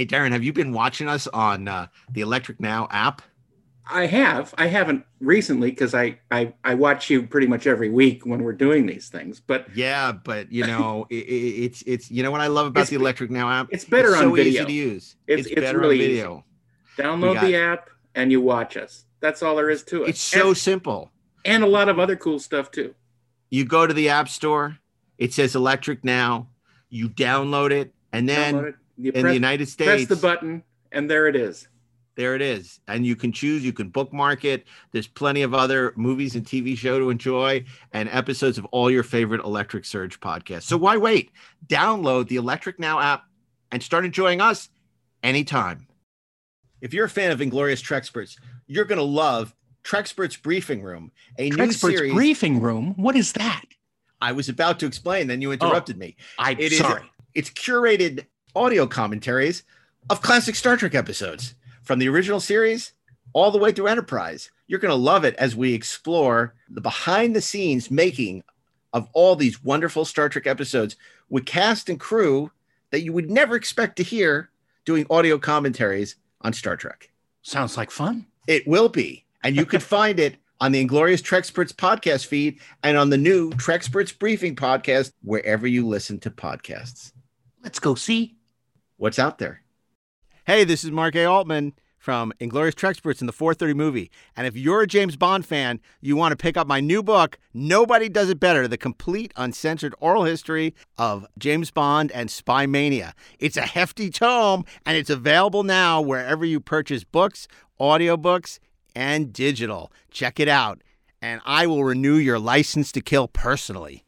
Hey, Darren, have you been watching us on uh, the Electric Now app? I have. I haven't recently because I, I I watch you pretty much every week when we're doing these things. But yeah, but you know, it, it's it's you know what I love about the Electric Now app. It's better it's on so video. easy to use. It's, It's, better really on video. Easy. Download the app and you watch us. That's all there is to it. It's so and, simple. and a lot of other cool stuff too. You go to the app store. It says Electric Now. You download it, and then you in press, the United States, press the button, and there it is. there it is, and you can choose. You can bookmark it. There's plenty of other movies and TV show to enjoy, and episodes of all your favorite Electric Surge podcasts. So why wait? Download the Electric Now app and start enjoying us anytime. If you're a fan of Inglorious Treksperts, you're going to love Treksperts Briefing Room, a new series. briefing room. What is that? I was about to explain, then you interrupted oh, me. I'm It is- sorry. It's curated audio commentaries of classic Star Trek episodes from the original series all the way through Enterprise. You're going to love it as we explore the behind the scenes making of all these wonderful Star Trek episodes with cast and crew that you would never expect to hear doing audio commentaries on Star Trek. Sounds like fun. It will be. And you can find it on the Inglorious Treksperts podcast feed and on the new Treksperts Briefing podcast, wherever you listen to podcasts. Let's go see. What's out there? Hey, this is Mark A. Altman from Inglorious Treksperts in the 430 movie. And if you're a James Bond fan, you want to pick up my new book, Nobody Does It Better The Complete Uncensored Oral History of James Bond and Spy Mania. It's a hefty tome, and it's available now wherever you purchase books, audiobooks, and digital. Check it out, and I will renew your license to kill personally.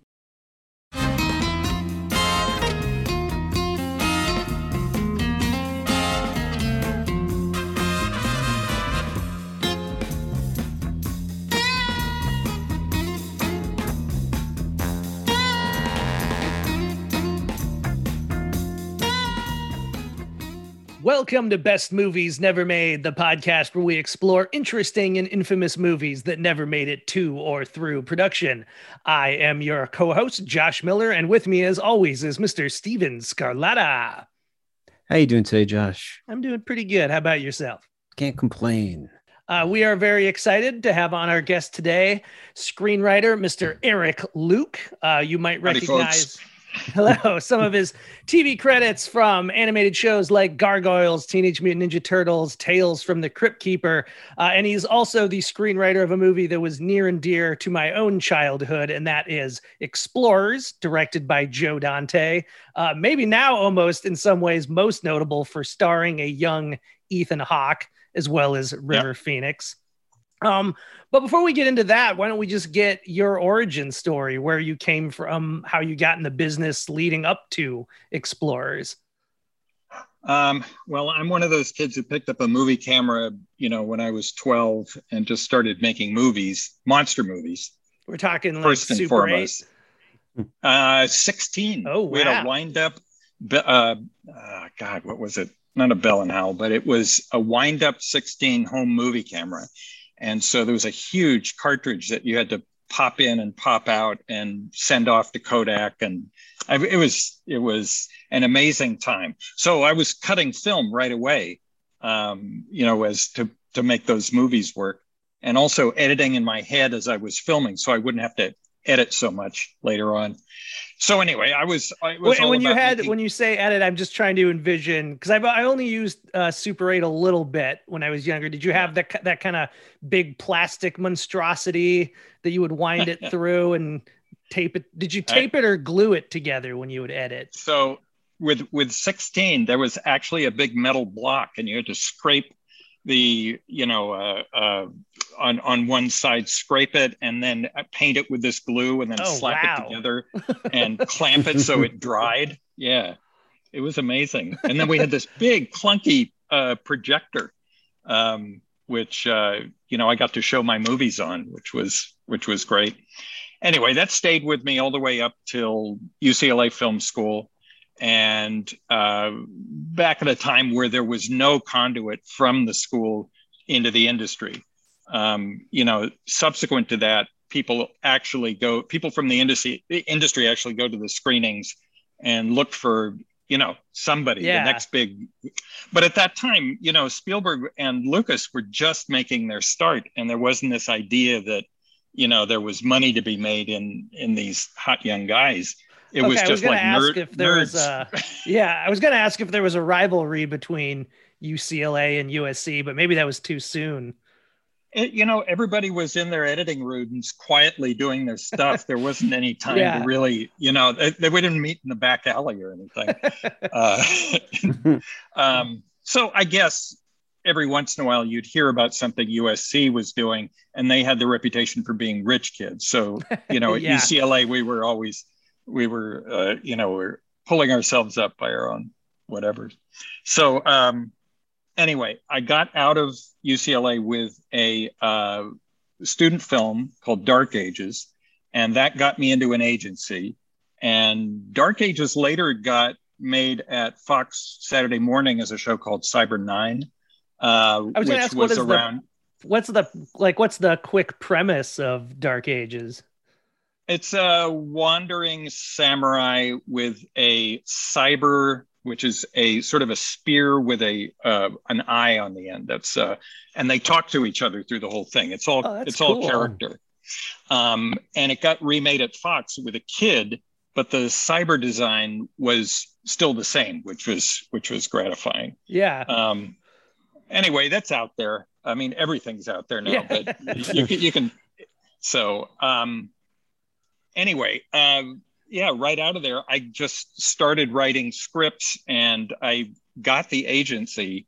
Welcome to Best Movies Never Made, the podcast where we explore interesting and infamous movies that never made it to or through production. I am your co host, Josh Miller, and with me, as always, is Mr. Steven Scarlatta. How you doing today, Josh? I'm doing pretty good. How about yourself? Can't complain. Uh, we are very excited to have on our guest today, screenwriter Mr. Eric Luke. Uh, you might Howdy, recognize. Hello, some of his TV credits from animated shows like Gargoyles, Teenage Mutant Ninja Turtles, Tales from the Crypt Keeper, uh, and he's also the screenwriter of a movie that was near and dear to my own childhood, and that is Explorers, directed by Joe Dante. Uh, maybe now almost in some ways most notable for starring a young Ethan Hawke as well as River Phoenix. Um, but before we get into that, why don't we just get your origin story, where you came from, how you got in the business leading up to Explorers? Um, well, I'm one of those kids who picked up a movie camera, you know, when I was 12 and just started making movies, monster movies. We're talking like First and Super foremost. Uh, 16. Oh, wow. We had a wind up, uh, uh, God, what was it? Not a Bell and Howell, but it was a wind up 16 home movie camera. And so there was a huge cartridge that you had to pop in and pop out and send off to Kodak. And I, it was, it was an amazing time. So I was cutting film right away, um, you know, as to, to make those movies work and also editing in my head as I was filming. So I wouldn't have to edit so much later on. So anyway, I was, I was When, when you had, making- when you say edit, I'm just trying to envision because I've I only used uh, Super 8 a little bit when I was younger. Did you have that that kind of big plastic monstrosity that you would wind it through and tape it? Did you I- tape it or glue it together when you would edit? so with with 16 there was actually a big metal block and you had to scrape the you know uh, uh, on on one side scrape it and then paint it with this glue and then Oh, slap wow. it together and clamp it so it dried yeah it was amazing and then we had this big clunky uh, projector um, which uh, you know i got to show my movies on which was which was great anyway that stayed with me all the way up till ucla film school and uh, back at a time where there was no conduit from the school into the industry. Um, you know, subsequent to that, people actually go, people from the industry, industry actually go to the screenings and look for, you know, somebody, Yeah. the next big. But at that time, you know, Spielberg and Lucas were just making their start, and there wasn't this idea that, you know, there was money to be made in in these hot young guys. It was okay, was just gonna like ask nerd, if there was a yeah, I was gonna ask if there was a rivalry between UCLA and USC, but maybe that was too soon. It, you know, everybody was in their editing rooms quietly doing their stuff. There wasn't any time Yeah. to really, you know, they, they wouldn't meet in the back alley or anything. uh, um, so I guess every once in a while you'd hear about something USC was doing, and they had the reputation for being rich kids. So you know, at Yeah. UCLA we were always we were uh, you know we're pulling ourselves up by our own whatever. So um, anyway, I got out of UCLA with a uh, student film called Dark Ages, and that got me into an agency. And Dark Ages later got made at Fox Saturday Morning as a show called Cyber Nine, uh, I was which ask, what was is the- What's the like? What's the quick premise of Dark Ages? It's a wandering samurai with a cyber, which is a sort of a spear with a uh, an eye on the end. That's uh, and they talk to each other through the whole thing. It's all Oh, it's all character. Um, and it got remade at Fox with a kid, but the cyber design was still the same, which was which was gratifying. Yeah, Um, anyway, that's out there. I mean, everything's out there now, Yeah. but you, can- you can. So, um, anyway, um, yeah, right out of there, I just started writing scripts, and I got the agency,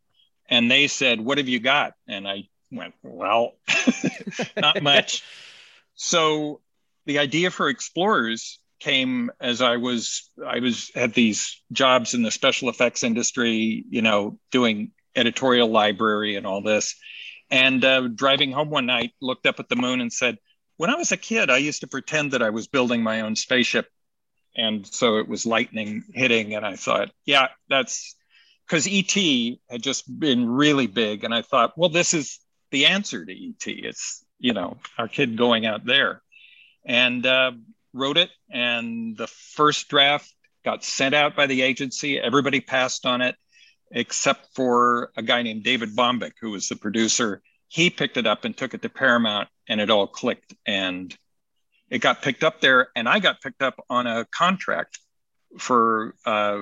and they said, "What have you got?" And I went, "Well, not much." so, the idea for Explorers came as I was I was had these jobs in the special effects industry, you know, doing editorial library and all this. And uh, driving home one night, looked up at the moon and said, "When I was a kid, I used to pretend that I was building my own spaceship." And so it was lightning hitting, and I thought, "Yeah, that's because ET had just been really big." And I thought, "Well, this is the answer to ET. It's you know our kid going out there." And uh, wrote it, and the first draft got sent out by the agency. Everybody passed on it except for a guy named David Bombyk, who was the producer. He picked it up and took it to Paramount, and it all clicked. And it got picked up there, and I got picked up on a contract for, uh,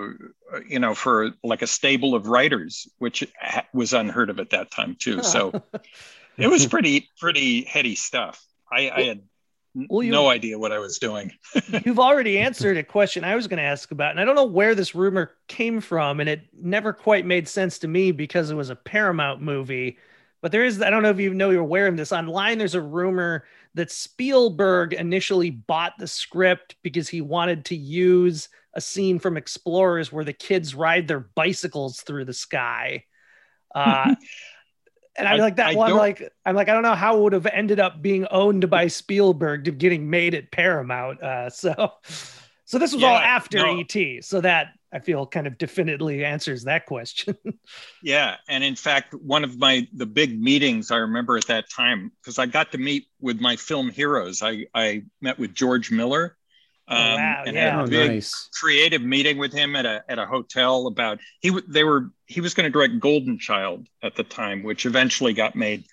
you know, for like a stable of writers, which ha- was unheard of at that time too. So it was pretty, pretty heady stuff. I, I had Well, no idea what I was doing. You've already answered a question I was going to ask about, and I don't know where this rumor came from, and it never quite made sense to me because it was a Paramount movie. But there is, I don't know if you know you're aware of this. Online, there's a rumor that Spielberg initially bought the script because he wanted to use a scene from Explorers where the kids ride their bicycles through the sky. Uh, and I'm I- like that I one, don't- like I'm like I don't know how it would have ended up being owned by Spielberg to getting made at Paramount. Uh, so, so this was all after no. ET. So that I feel kind of definitively answers that question. Yeah, and in fact, one of my the big meetings I remember at that time because I got to meet with my film heroes. I I met with George Miller, um, Oh, wow, and yeah. had Oh, a big nice. creative meeting with him at a at a hotel about he they were he was going to direct Golden Child at the time, which eventually got made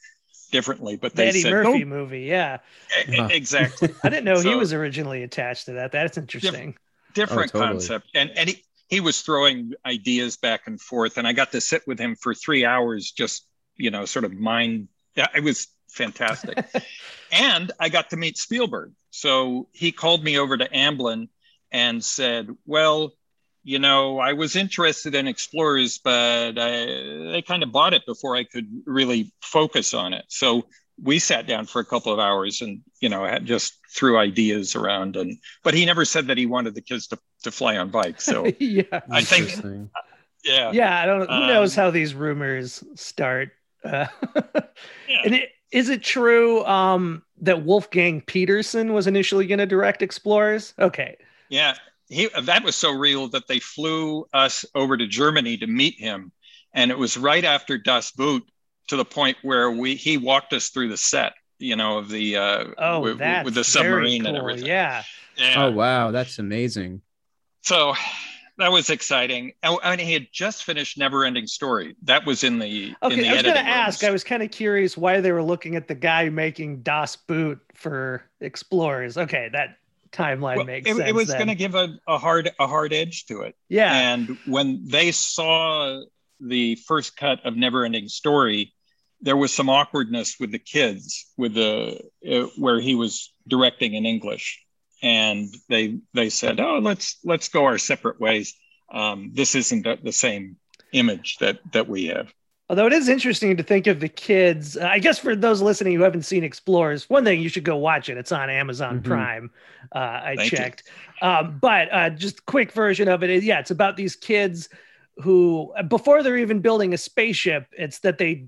differently. But The they Eddie said Murphy "No, he yeah. e- exactly I didn't know he was originally attached to that. That's interesting. different Oh, totally. concept and and he, he was throwing ideas back and forth and i got to sit with him for three hours just you know sort of mind it was fantastic. And i got to meet spielberg. So he called me over to amblin and said well you know i was interested in explorers but I, they kind of bought it before i could really focus on it. So we sat down for a couple of hours and you know had just threw ideas around and but he never said that he wanted the kids to, to fly on bikes so yeah. I think- Interesting. yeah Yeah. I don't know. Who knows Um, how these rumors start? Uh, Yeah. And it, is it true um, that Wolfgang Petersen was initially going to direct Explorers? Okay. Yeah, he that was so real that they flew us over to Germany to meet him, and it was right after Das Boot to the point where we he walked us through the set, you know, of the uh, Oh, with, that's with the very submarine and everything. Yeah. Yeah. Oh wow, that's amazing. So, that was exciting. Oh, and he had just finished Never Ending Story. That was in the. Okay, in the I was going to ask. rooms. I was kind of curious why they were looking at the guy making Das Boot for Explorers. Okay, that timeline Well, makes it, sense. it was then. going to give a, a hard a hard edge to it. yeah. And when they saw the first cut of Never Ending Story, there was some awkwardness with the kids, with the uh, where he was directing in English, and they they said, "Oh, let's let's go our separate ways. Um, this isn't the, the same image that that we have." Although it is interesting to think of the kids, uh, I guess for those listening who haven't seen Explorers, one thing you should go watch it. It's on Amazon Mhm. Prime. Uh, I Thank checked, um, but uh, just quick version of it. is- Yeah, it's about these kids who, before they're even building a spaceship, it's that they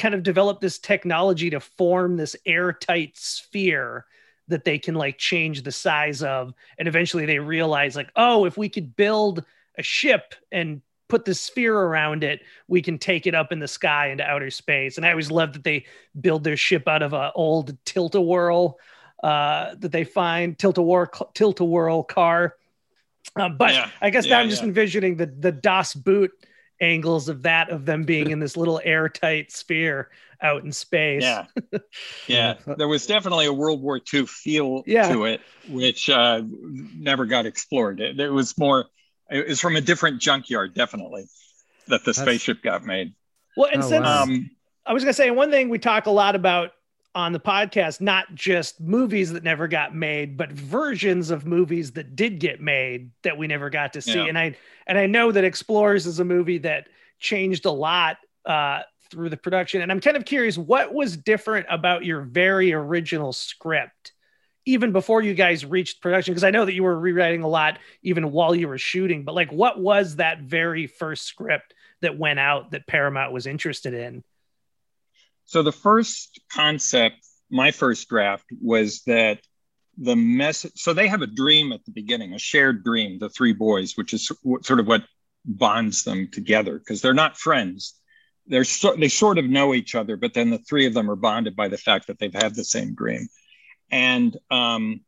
kind of develop this technology to form this airtight sphere that they can like change the size of, and eventually they realize like, oh, if we could build a ship and put the sphere around it we can take it up in the sky into outer space. And I always love that they build their ship out of an old tilt-a-whirl uh, that they find tilt-a-whirl tilt-a-whirl car. Um, but Yeah. I guess now I'm just yeah. envisioning the the Das Boot angles of that of them being in this little airtight sphere out in space. Yeah, yeah. There was definitely a World War II feel Yeah. to it, which uh, never got explored. It, it was more. It was from a different junkyard, definitely, that the That's- spaceship got made. Well, and Oh, since wow. Um, I was gonna say one thing we talk a lot about on the podcast, not just movies that never got made, but versions of movies that did get made that we never got to see. Yeah. And I and I know that Explorers is a movie that changed a lot uh, through the production. And I'm kind of curious, what was different about your very original script, even before you guys reached production? Because I know that you were rewriting a lot even while you were shooting. But like, what was that very first script that went out that Paramount was interested in? So the first concept, my first draft, was that the message. So they have a dream at the beginning, a shared dream, the three boys, which is sort of what bonds them together because they're not friends. They're so, they sort of know each other, but then the three of them are bonded by the fact that they've had the same dream, and um,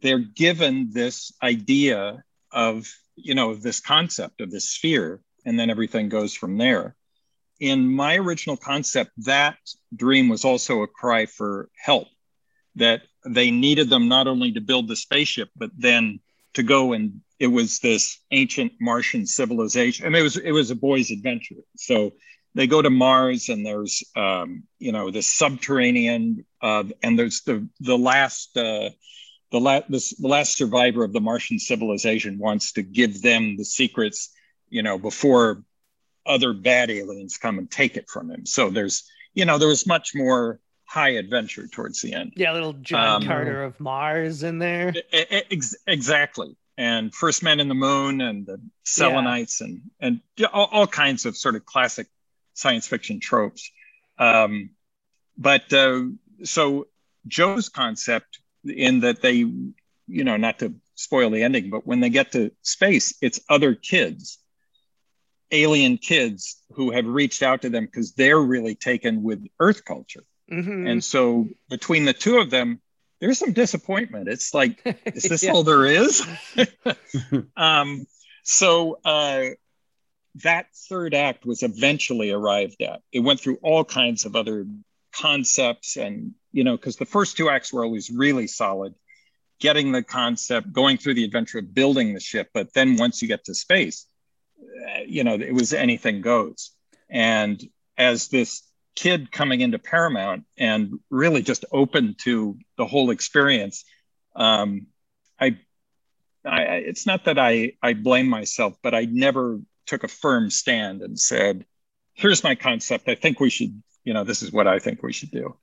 they're given this idea of you know this concept of this sphere, and then everything goes from there in my original concept, that dream was also a cry for help. That they needed them not only to build the spaceship, but then to go and it was this ancient Martian civilization. I mean, it was it was a boy's adventure. So they go to Mars, and there's um, you know this subterranean, uh, and there's the the last. Uh, the, la- this, the last survivor of the Martian civilization wants to give them the secrets, you know, before other bad aliens come and take it from him. So there's, you know, there was much more high adventure towards the end. Yeah, little John Um, Carter of Mars in there. Ex- exactly. And First Men in the Moon and the Selenites and and all, all kinds of sort of classic science fiction tropes. Um, but uh, so Joe's concept in that they, you know, not to spoil the ending, but when they get to space, it's other kids, alien kids who have reached out to them because they're really taken with Earth culture. Mhm. And so between the two of them, there's some disappointment. It's like, is this Yeah. all there is? um, so uh, that third act was eventually arrived at. It went through all kinds of other concepts, and you know, because the first two acts were always really solid, getting the concept, going through the adventure of building the ship. But then once you get to space, you know, it was anything goes. And as this kid coming into Paramount and really just open to the whole experience, um, I, I, it's not that I, I blame myself, but I never took a firm stand and said, "Here's my concept. I think we should, you know, this is what I think we should do."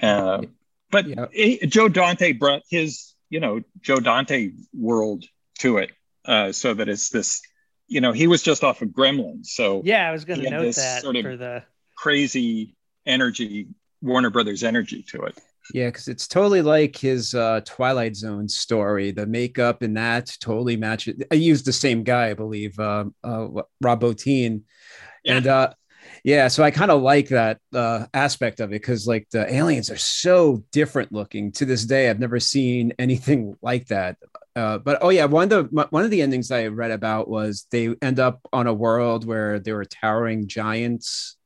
Uh, but Yeah. he- Joe Dante brought his, you know, Joe Dante world to it, uh, so that it's this, you know, he was just off of Gremlins, so Yeah, I was going to note this that sort of- for the. crazy energy, Warner Brothers energy to it. Yeah, because it's totally like his uh, Twilight Zone story. The makeup and that totally matches. I used the same guy, I believe, uh, uh, Rob Bottin. Yeah. And uh, yeah, so I kind of like that uh, aspect of it because like the aliens are so different looking. To this day, I've never seen anything like that. Uh, but oh yeah, one of the one of the endings I read about was they end up on a world where there were towering giants.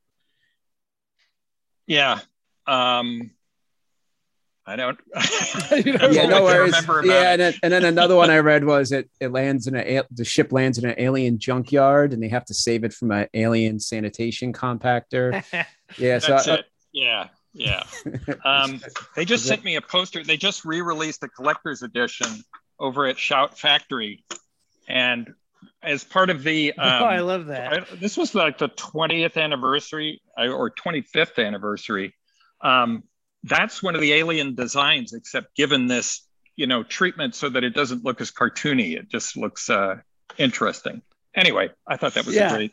Yeah. Um, I don't. Yeah, no worries. Yeah, and then, and then another one I read was it it lands in a the ship lands in an alien junkyard and they have to save it from an alien sanitation compactor. Yeah, so That's uh, it. Yeah, yeah. Um, they just sent me a poster. They just re-released the collector's edition over at Shout Factory, and as part of the, oh, I um, love that. I- this was like the 20th anniversary or 25th anniversary. Um, that's one of the alien designs, except given this, you know, treatment so that it doesn't look as cartoony. It just looks uh, interesting. Anyway, I thought that was Yeah. great.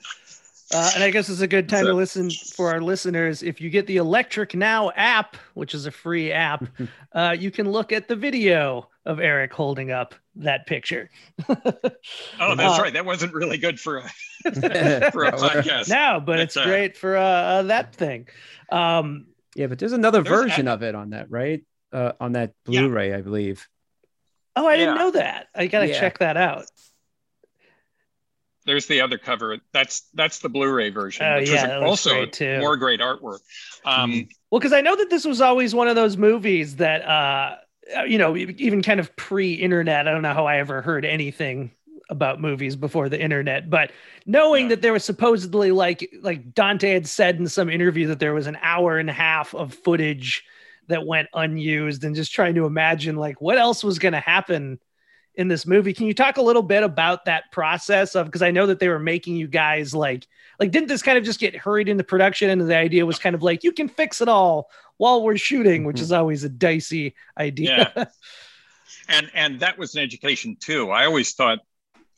Uh, and I guess it's a good time So- to listen for our listeners. If you get the Electric Now app, which is a free app, uh, you can look at the video of Eric holding up that picture. Oh, that's Uh, right. That wasn't really good for a for a podcast. no, but it's That's, uh, great for uh, uh, that thing. Um, yeah, but there's another There's version of it on that, right? Uh, on that Yeah. Blu-ray, I believe. oh, I didn't know that. I gotta Yeah. check that out. There's the other cover. That's that's the Blu-ray version, Oh, which yeah, was also great, too. more great artwork. Um, Well, because I know that this was always one of those movies that, uh, you know, even kind of pre-internet. I don't know how I ever heard anything about movies before the internet, but knowing Yeah. that there was supposedly like like Dante had said in some interview that there was an hour and a half of footage that went unused, and just trying to imagine like what else was going to happen in this movie. Can you talk a little bit about that process of because I know that they were making you guys like like didn't this kind of just get hurried into production and the idea was kind of like you can fix it all while we're shooting, which is always a dicey idea. Yeah. and and that was an education too. I always thought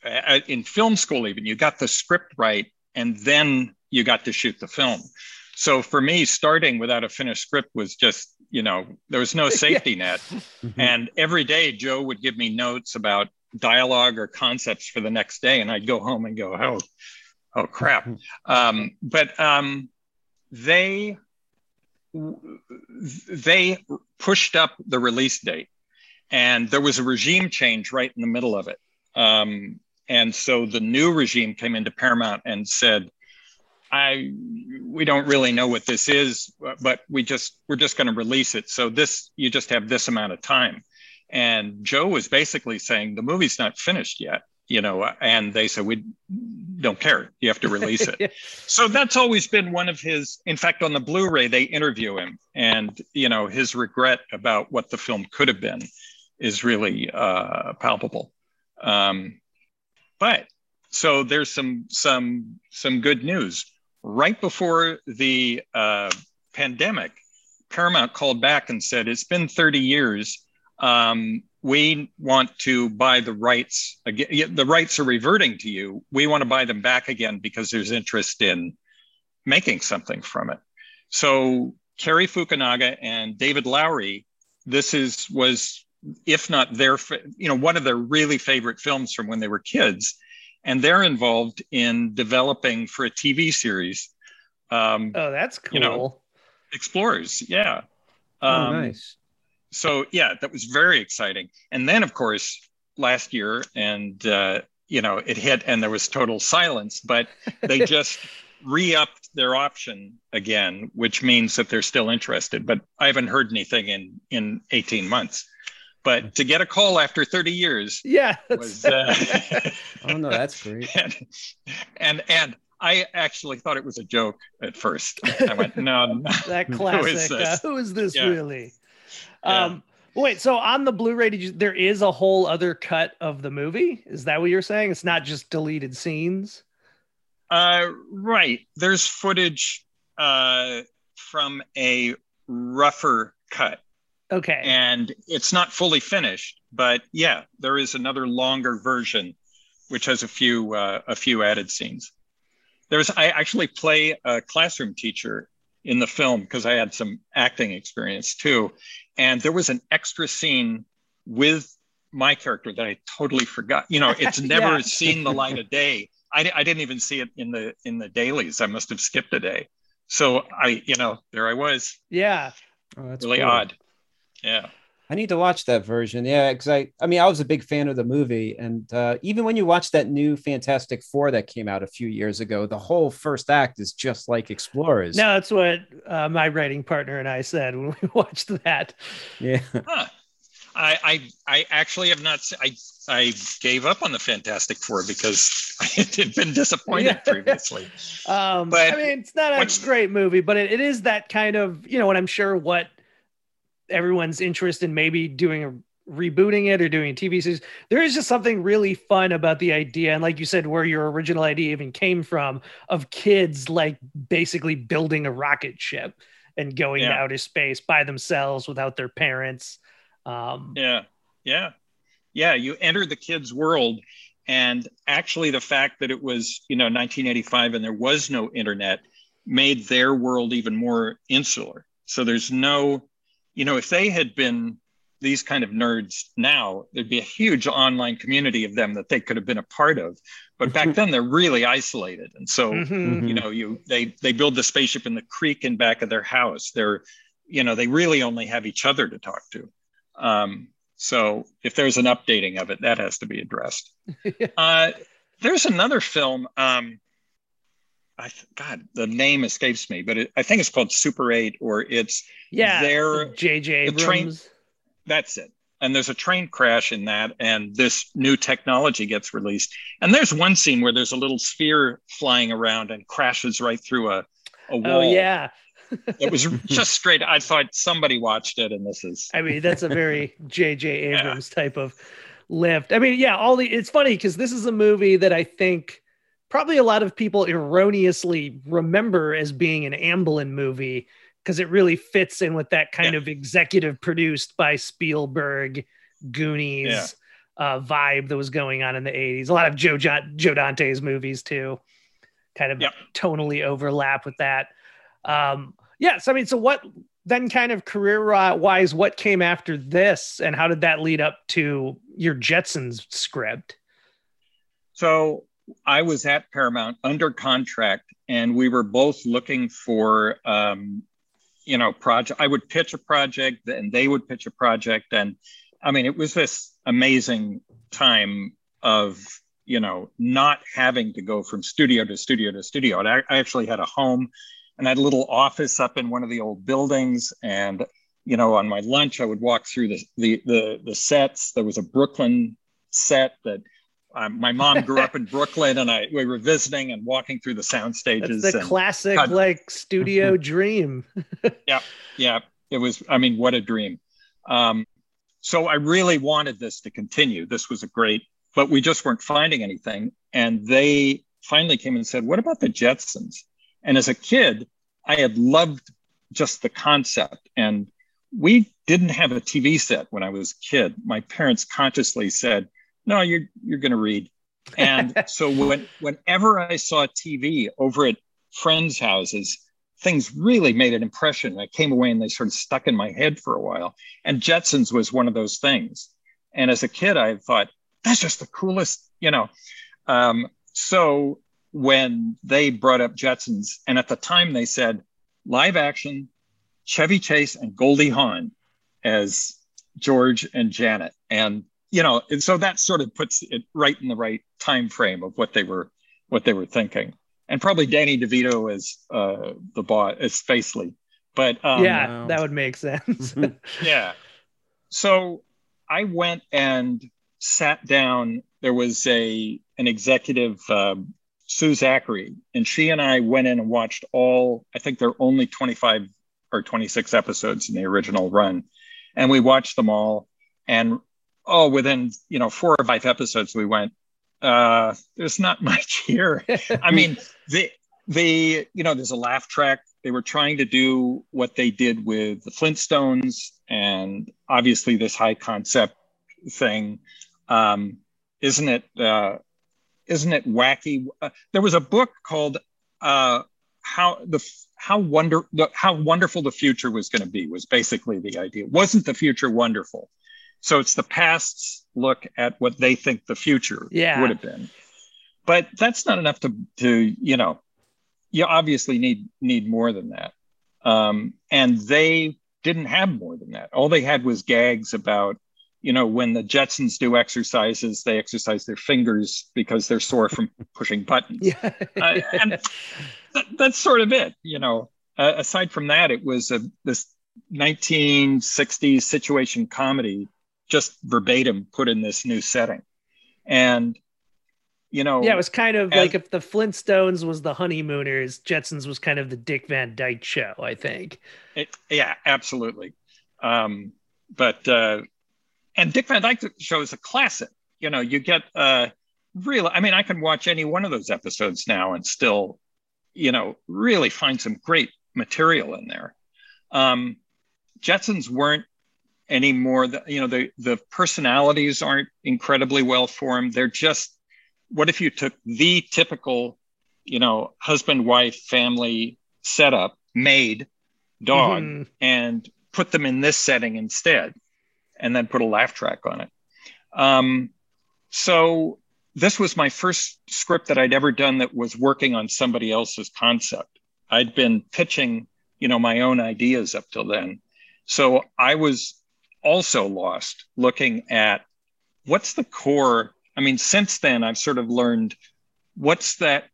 uh, in film school even you got the script right, and then you got to shoot the film. So for me, starting without a finished script was just you know there was no safety net. Mhm. And every day, Joe would give me notes about dialogue or concepts for the next day, and I'd go home and go, "Oh, oh crap!" Um, but um, they they pushed up the release date, and there was a regime change right in the middle of it. Um, and so the new regime came into Paramount and said, I we don't really know what this is, but we just we're just going to release it. So this you just have this amount of time. And Joe was basically saying the movie's not finished yet, you know, and they said we don't care. You have to release it. so that's always been one of his in fact on the Blu-ray they interview him and you know his regret about what the film could have been is really uh, palpable. Um, but so there's some some some good news right before the uh, pandemic, Paramount called back and said, It's been 30 years. Um, we want to buy the rights again. The rights are reverting to you. We want to buy them back again because there's interest in making something from it. So Cary Fukunaga and David Lowery, this is was if not their you know one of their really favorite films from when they were kids and they're involved in developing for a TV series. Um, oh, that's cool. You know, Explorers, yeah. oh, Um, nice. So yeah, that was very exciting. And then, of course, last year, and uh, you know, it hit, and there was total silence. But they just re-upped their option again, which means that they're still interested. But I haven't heard anything in in 18 months. But to get a call after 30 years yeah. was uh, Oh no, that's great. and, and and I actually thought it was a joke at first. I went, no, no. that Who is classic. uh, who is this Yeah. really? Yeah. Um, wait, so on the Blu-ray, did you, there is a whole other cut of the movie? Is that what you're saying? It's not just deleted scenes. Uh, right. There's footage uh, from a rougher cut, Okay. and it's not fully finished. But yeah, there is another longer version, which has a few uh, a few added scenes. There's I actually play a classroom teacher in the film because I had some acting experience too, and there was an extra scene with my character that I totally forgot. You know, it's never Yeah. seen the light of day. I, I didn't even see it in the in the dailies. I must have skipped a day. So I, you know, there I was. Oh, yeah. that's Really cool. odd. Yeah. I need to watch that version. Yeah, because I, I mean, I was a big fan of the movie, and uh, even when you watch that new Fantastic Four that came out a few years ago, the whole first act is just like Explorers. No, that's what uh, my writing partner and I said when we watched that. Yeah. Huh. I, I I actually have not. I I gave up on the Fantastic Four because I had been disappointed Yeah. previously. Um, But I mean, it's not a what's- great movie, but it, it is that kind of, you know, and I'm sure what everyone's interest in maybe doing a rebooting it or doing a TV series. There is just something really fun about the idea, and like you said, where your original idea even came from, of kids like basically building a rocket ship and going to Yeah. outer space by themselves without their parents. Um, Yeah, yeah, yeah. You enter the kids' world, and actually, the fact that it was you know 1985 and there was no internet made their world even more insular. So there's no, you know, if they had been these kind of nerds now, there'd be a huge online community of them that they could have been a part of. But back then, they're really isolated, and so mhm. you know you they they build the spaceship in the creek in back of their house. They're you know they really only have each other to talk to. Um, so if there's an updating of it that has to be addressed. Uh, there's another film um, I th- God, the name escapes me, but it, I think it's called Super Eight, or it's Yeah, There- JJ the train- Abrams. that's it. And there's a train crash in that, and this new technology gets released. And there's one scene where there's a little sphere flying around and crashes right through a, a oh, wall. Oh yeah, it was just straight. I thought somebody watched it, and this is I mean, that's a very J.J. Abrams type of lift. I mean, yeah, all the it's funny because this is a movie that I think probably a lot of people erroneously remember as being an Amblin movie because it really fits in with that kind Yeah. of executive produced by Spielberg, Goonies uh, vibe that was going on in the 80s. A lot of Joe, John, Joe Dante's movies too, kind of Yep. tonally overlap with that. Um, yes, I mean, so what then kind of career wise, what came after this and how did that lead up to your Jetsons script? So I was at Paramount under contract, and we were both looking for, um, you know, project. I would pitch a project, and they would pitch a project, and I mean, it was this amazing time of you know not having to go from studio to studio to studio. And I, I actually had a home, and I had a little office up in one of the old buildings, and you know, on my lunch, I would walk through the the the, the sets. There was a Brooklyn set that um, my mom grew up in Brooklyn, and I we were visiting and walking through the sound stages. That's the and, classic God. like studio dream. yeah, yeah, it was. I mean, what a dream. Um, so I really wanted this to continue. This was a great, but we just weren't finding anything. And they finally came and said, "What about the Jetsons?" And as a kid, I had loved just the concept. And we didn't have a TV set when I was a kid. My parents consciously said, "No, you're you're going to read." And so when whenever I saw TV over at friends' houses, things really made an impression. I came away and they sort of stuck in my head for a while. And Jetsons was one of those things. And as a kid, I thought, that's just the coolest, you know. Um, so when they brought up Jetsons, and at the time they said live action, Chevy Chase and Goldie Hawn as George and Janet. And you know, and so that sort of puts it right in the right time frame of what they were what they were thinking and probably Danny DeVito as uh, the boss as Spacely. But um, yeah, wow. that would make sense. yeah. So I went and sat down. There was a an executive, um, Sue Zachary, and she and I went in and watched all. I think there are only twenty five or twenty six episodes in the original run, and we watched them all. And oh, within you know four or five episodes, we went. Uh, there's not much here. I mean, the the you know there's a laugh track they were trying to do what they did with the flintstones and obviously this high concept thing um isn't it uh isn't it wacky uh, there was a book called uh how the how wonder the, how wonderful the future was going to be was basically the idea wasn't the future wonderful so it's the past's look at what they think the future Yeah. would have been but that's not enough to to you know you obviously need need more than that um, and they didn't have more than that. All they had was gags about, you know, when the Jetsons do exercises, they exercise their fingers because they're sore from pushing buttons. Yeah. Uh, and that, that's sort of it, you know. Uh, aside from that, it was a, this 1960s situation comedy, just verbatim put in this new setting. And, you know, Yeah, it was kind of as- like if the Flintstones was the honeymooners, Jetsons was kind of the Dick Van Dyke show, I think. It, yeah, absolutely. Um, but uh, and Dick Van Dyke Show is a classic. You know, you get uh, real. I mean, I can watch any one of those episodes now and still, you know, really find some great material in there. Um, Jetsons weren't anymore. The, you know, the the personalities aren't incredibly well formed. They're just. What if you took the typical, you know, husband wife family setup, maid, dog, Mhm. and put them in this setting instead, and then put a laugh track on it. Um, so this was my first script that I'd ever done that was working on somebody else's concept. I'd been pitching, you know, my own ideas up till then. So I was also lost looking at what's the core. I mean, since then I've sort of learned what's that,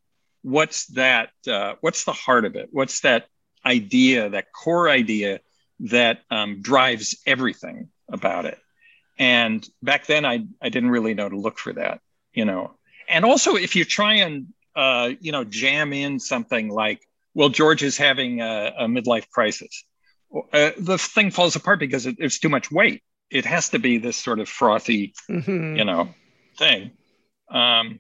what's that, uh, what's the heart of it? What's that idea, that core idea that um, drives everything about it. And back then, I I didn't really know to look for that, you know. And also, if you try and uh, you know jam in something like, well, George is having a, a midlife crisis, uh, the thing falls apart because it, it's too much weight. It has to be this sort of frothy Mhm. you know thing um,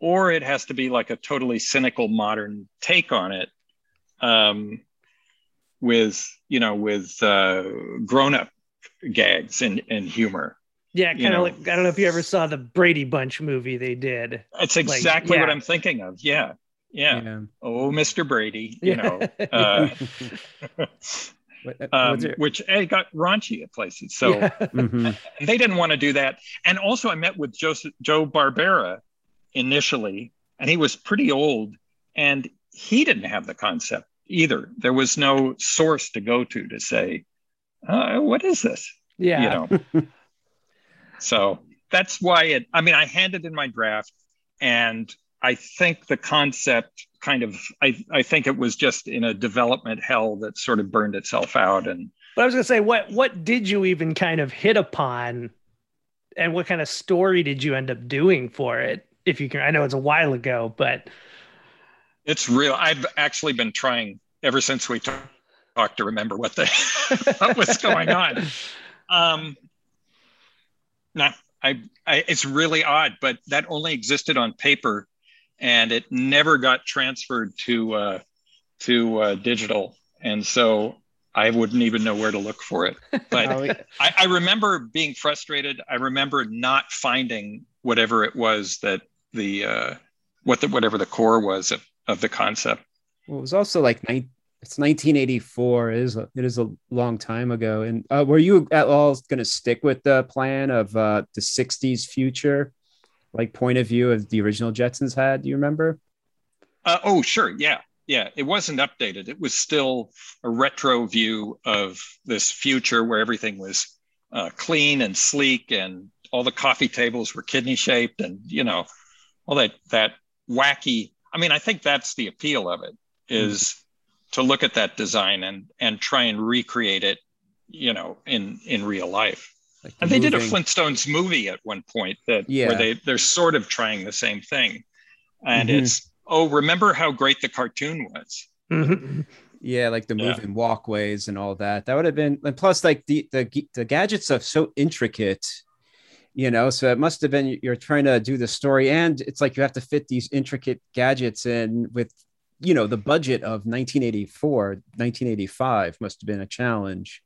or it has to be like a totally cynical modern take on it um, with you know with uh, grown-up gags and, and humor Yeah, kind of like I don't know if you ever saw the Brady Bunch movie they did. it's Like, exactly what i'm thinking of yeah yeah, oh mr brady you know Yeah. uh, um, was which it got raunchy at places so Yeah. Mhm. they didn't want to do that. And also, I met with Joseph, Joe Barbera initially, and he was pretty old, and he didn't have the concept either. There was no source to go to to say, uh, "What is this?" yeah. You know. so that's why it. I mean, I handed in my draft, and I think the concept kind of. I I think it was just in a development hell that sort of burned itself out, and But I was gonna say, what what did you even kind of hit upon, and what kind of story did you end up doing for it? If you can, I know it's a while ago, but It's real. I've actually been trying ever since we talk- talked to remember what the what was going on. Um, no, I, I, it's really odd, but that only existed on paper, and it never got transferred to uh, to uh, digital, and so I wouldn't even know where to look for it. But I, I remember being frustrated. I remember not finding whatever it was that the uh, what the whatever the core was of, of the concept. Well, it was also like nine, it's 1984. It is a, it is a long time ago. And uh, were you at all going to stick with the plan of uh, the 60s future, like point of view of the original Jetsons had? Do you remember? Uh, oh, sure, yeah, yeah. It wasn't updated. It was still a retro view of this future where everything was uh, clean and sleek, and all the coffee tables were kidney shaped, and you know, all that that wacky. I mean, I think that's the appeal of it is to look at that design and and try and recreate it, you know, in in real life. Like And they did a Flintstones movie at one point that Yeah. where they they're sort of trying the same thing, and Mhm. it's oh remember how great the cartoon was. Mhm. Yeah, like the Yeah. moving walkways and all that. That would have been, and plus, like the the the gadgets are so intricate, you know. So it must have been you're trying to do the story, and it's like you have to fit these intricate gadgets in with, you know, the budget of 1984, 1985 must have been a challenge.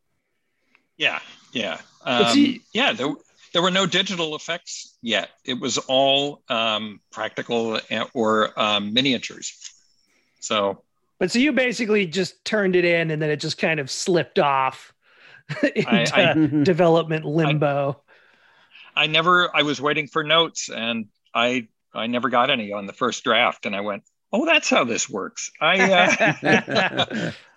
Yeah, yeah, um, see- yeah. There there were no digital effects yet. It was all um, practical or um, miniatures. So but so you basically just turned it in, and then it just kind of slipped off into I- Mhm. development limbo. I never. I was waiting for notes, and I I never got any on the first draft, and I went, oh, that's how this works. I. Uh,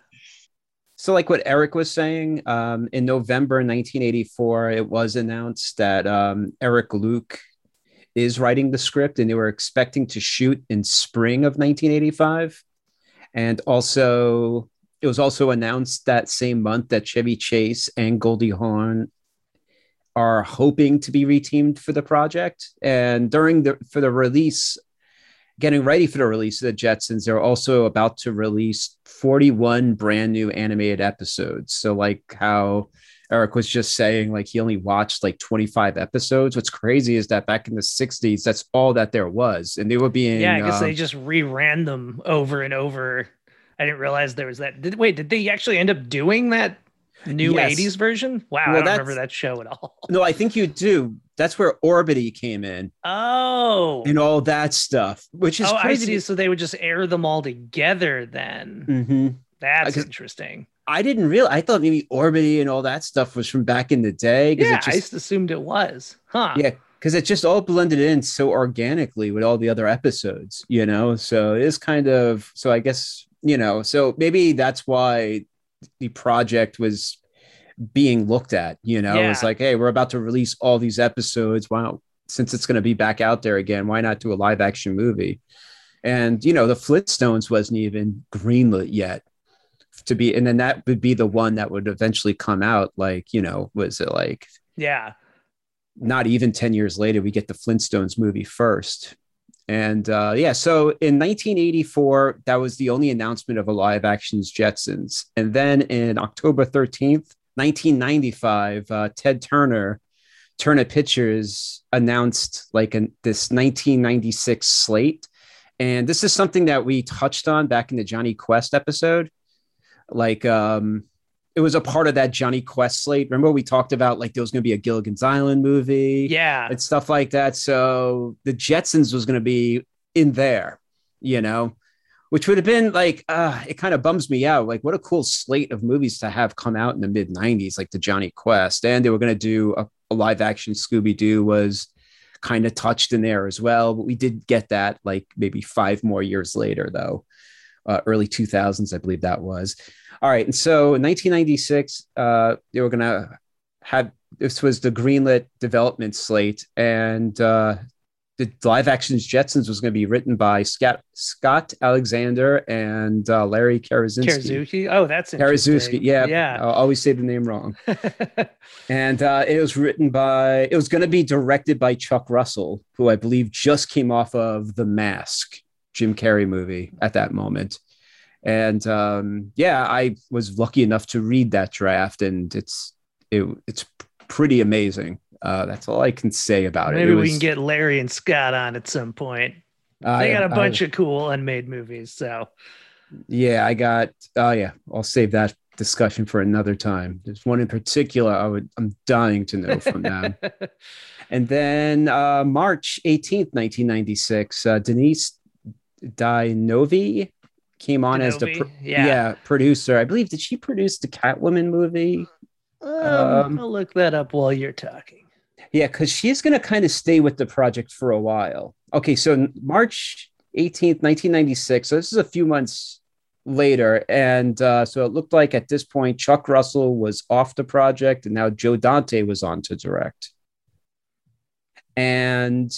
So, like what Eric was saying, um, in November 1984, it was announced that um, Eric Luke is writing the script, and they were expecting to shoot in spring of 1985. And also, it was also announced that same month that Chevy Chase and Goldie Hawn are hoping to be reteamed for the project. And during the for the release, getting ready for the release of the Jetsons, they're also about to release 41 brand new animated episodes. So like how Eric was just saying, like he only watched like 25 episodes. What's crazy is that back in the 60s, that's all that there was. And they were being Yeah, I guess um, they just reran them over and over. I didn't realize there was that. Did, wait, did they actually end up doing that new Yes. 80s version? Wow, Well, I don't remember that show at all. no, I think you do. That's where Orbitty came in Oh, and all that stuff, which is oh, I crazy. see. So they would just air them all together then. Mhm. That's interesting. I didn't realize. I thought maybe Orbitty and all that stuff was from back in the day. Yeah, it I just, just assumed it was. Huh. yeah, because it just all blended in so organically with all the other episodes, you know. So it is kind of. So I guess you know. So maybe that's why the project was being looked at. You know, it's Yeah. like, hey, we're about to release all these episodes. Why don't since it's going to be back out there again? Why not do a live action movie? And you know, the Flintstones wasn't even greenlit yet to be, and then that would be the one that would eventually come out. Like, you know, was it like Yeah. not even 10 years later, we get the Flintstones movie first. And uh, yeah, so in 1984, that was the only announcement of a live action's Jetsons. And then in October 13th, 1995, uh, Ted Turner, Turner Pictures announced like an, this 1996 slate. And this is something that we touched on back in the Jonny Quest episode. Like, um, it was a part of that Jonny Quest slate. Remember we talked about like there was going to be a Gilligan's Island movie Yeah. and stuff like that. So the Jetsons was going to be in there, you know, which would have been like, uh, it kind of bums me out. Like, what a cool slate of movies to have come out in the mid 90s, like the Jonny Quest. And they were going to do a, a live action Scooby Doo was kind of touched in there as well. But we did get that like maybe five more years later, though. Uh, early 2000s, I believe that was. All right. And so in 1996, uh, they were going to have this was the greenlit development slate, and uh, the live actions Jetsons was going to be written by Scott, Scott Alexander and uh, Larry Karazinski. Karazuki. Oh, that's Karazuski, interesting. yeah, Yeah. I'll always say the name wrong. And uh, it was written by, it was going to be directed by Chuck Russell, who I believe just came off of The Mask, Jim Carrey movie at that moment. And um, yeah, I was lucky enough to read that draft, and it's it, it's pretty amazing. Uh, that's all I can say about it. Maybe we was- can get Larry and Scott on at some point. I- They got a bunch of cool unmade movies. So Yeah, I got. Oh yeah, I'll save that discussion for another time. There's one in particular I would. I'm dying to know from them. And then uh, March 18th, 1996, uh, Denise Di Novi came on as the pro- yeah. producer. I believe did she produce the Catwoman movie? um, Um, I'll look that up while you're talking. Yeah, because she's going to kind of stay with the project for a while. Okay, so March 18th, 1996. So this is a few months later. And uh, so it looked like at this point, Chuck Russell was off the project and now Joe Dante was on to direct. And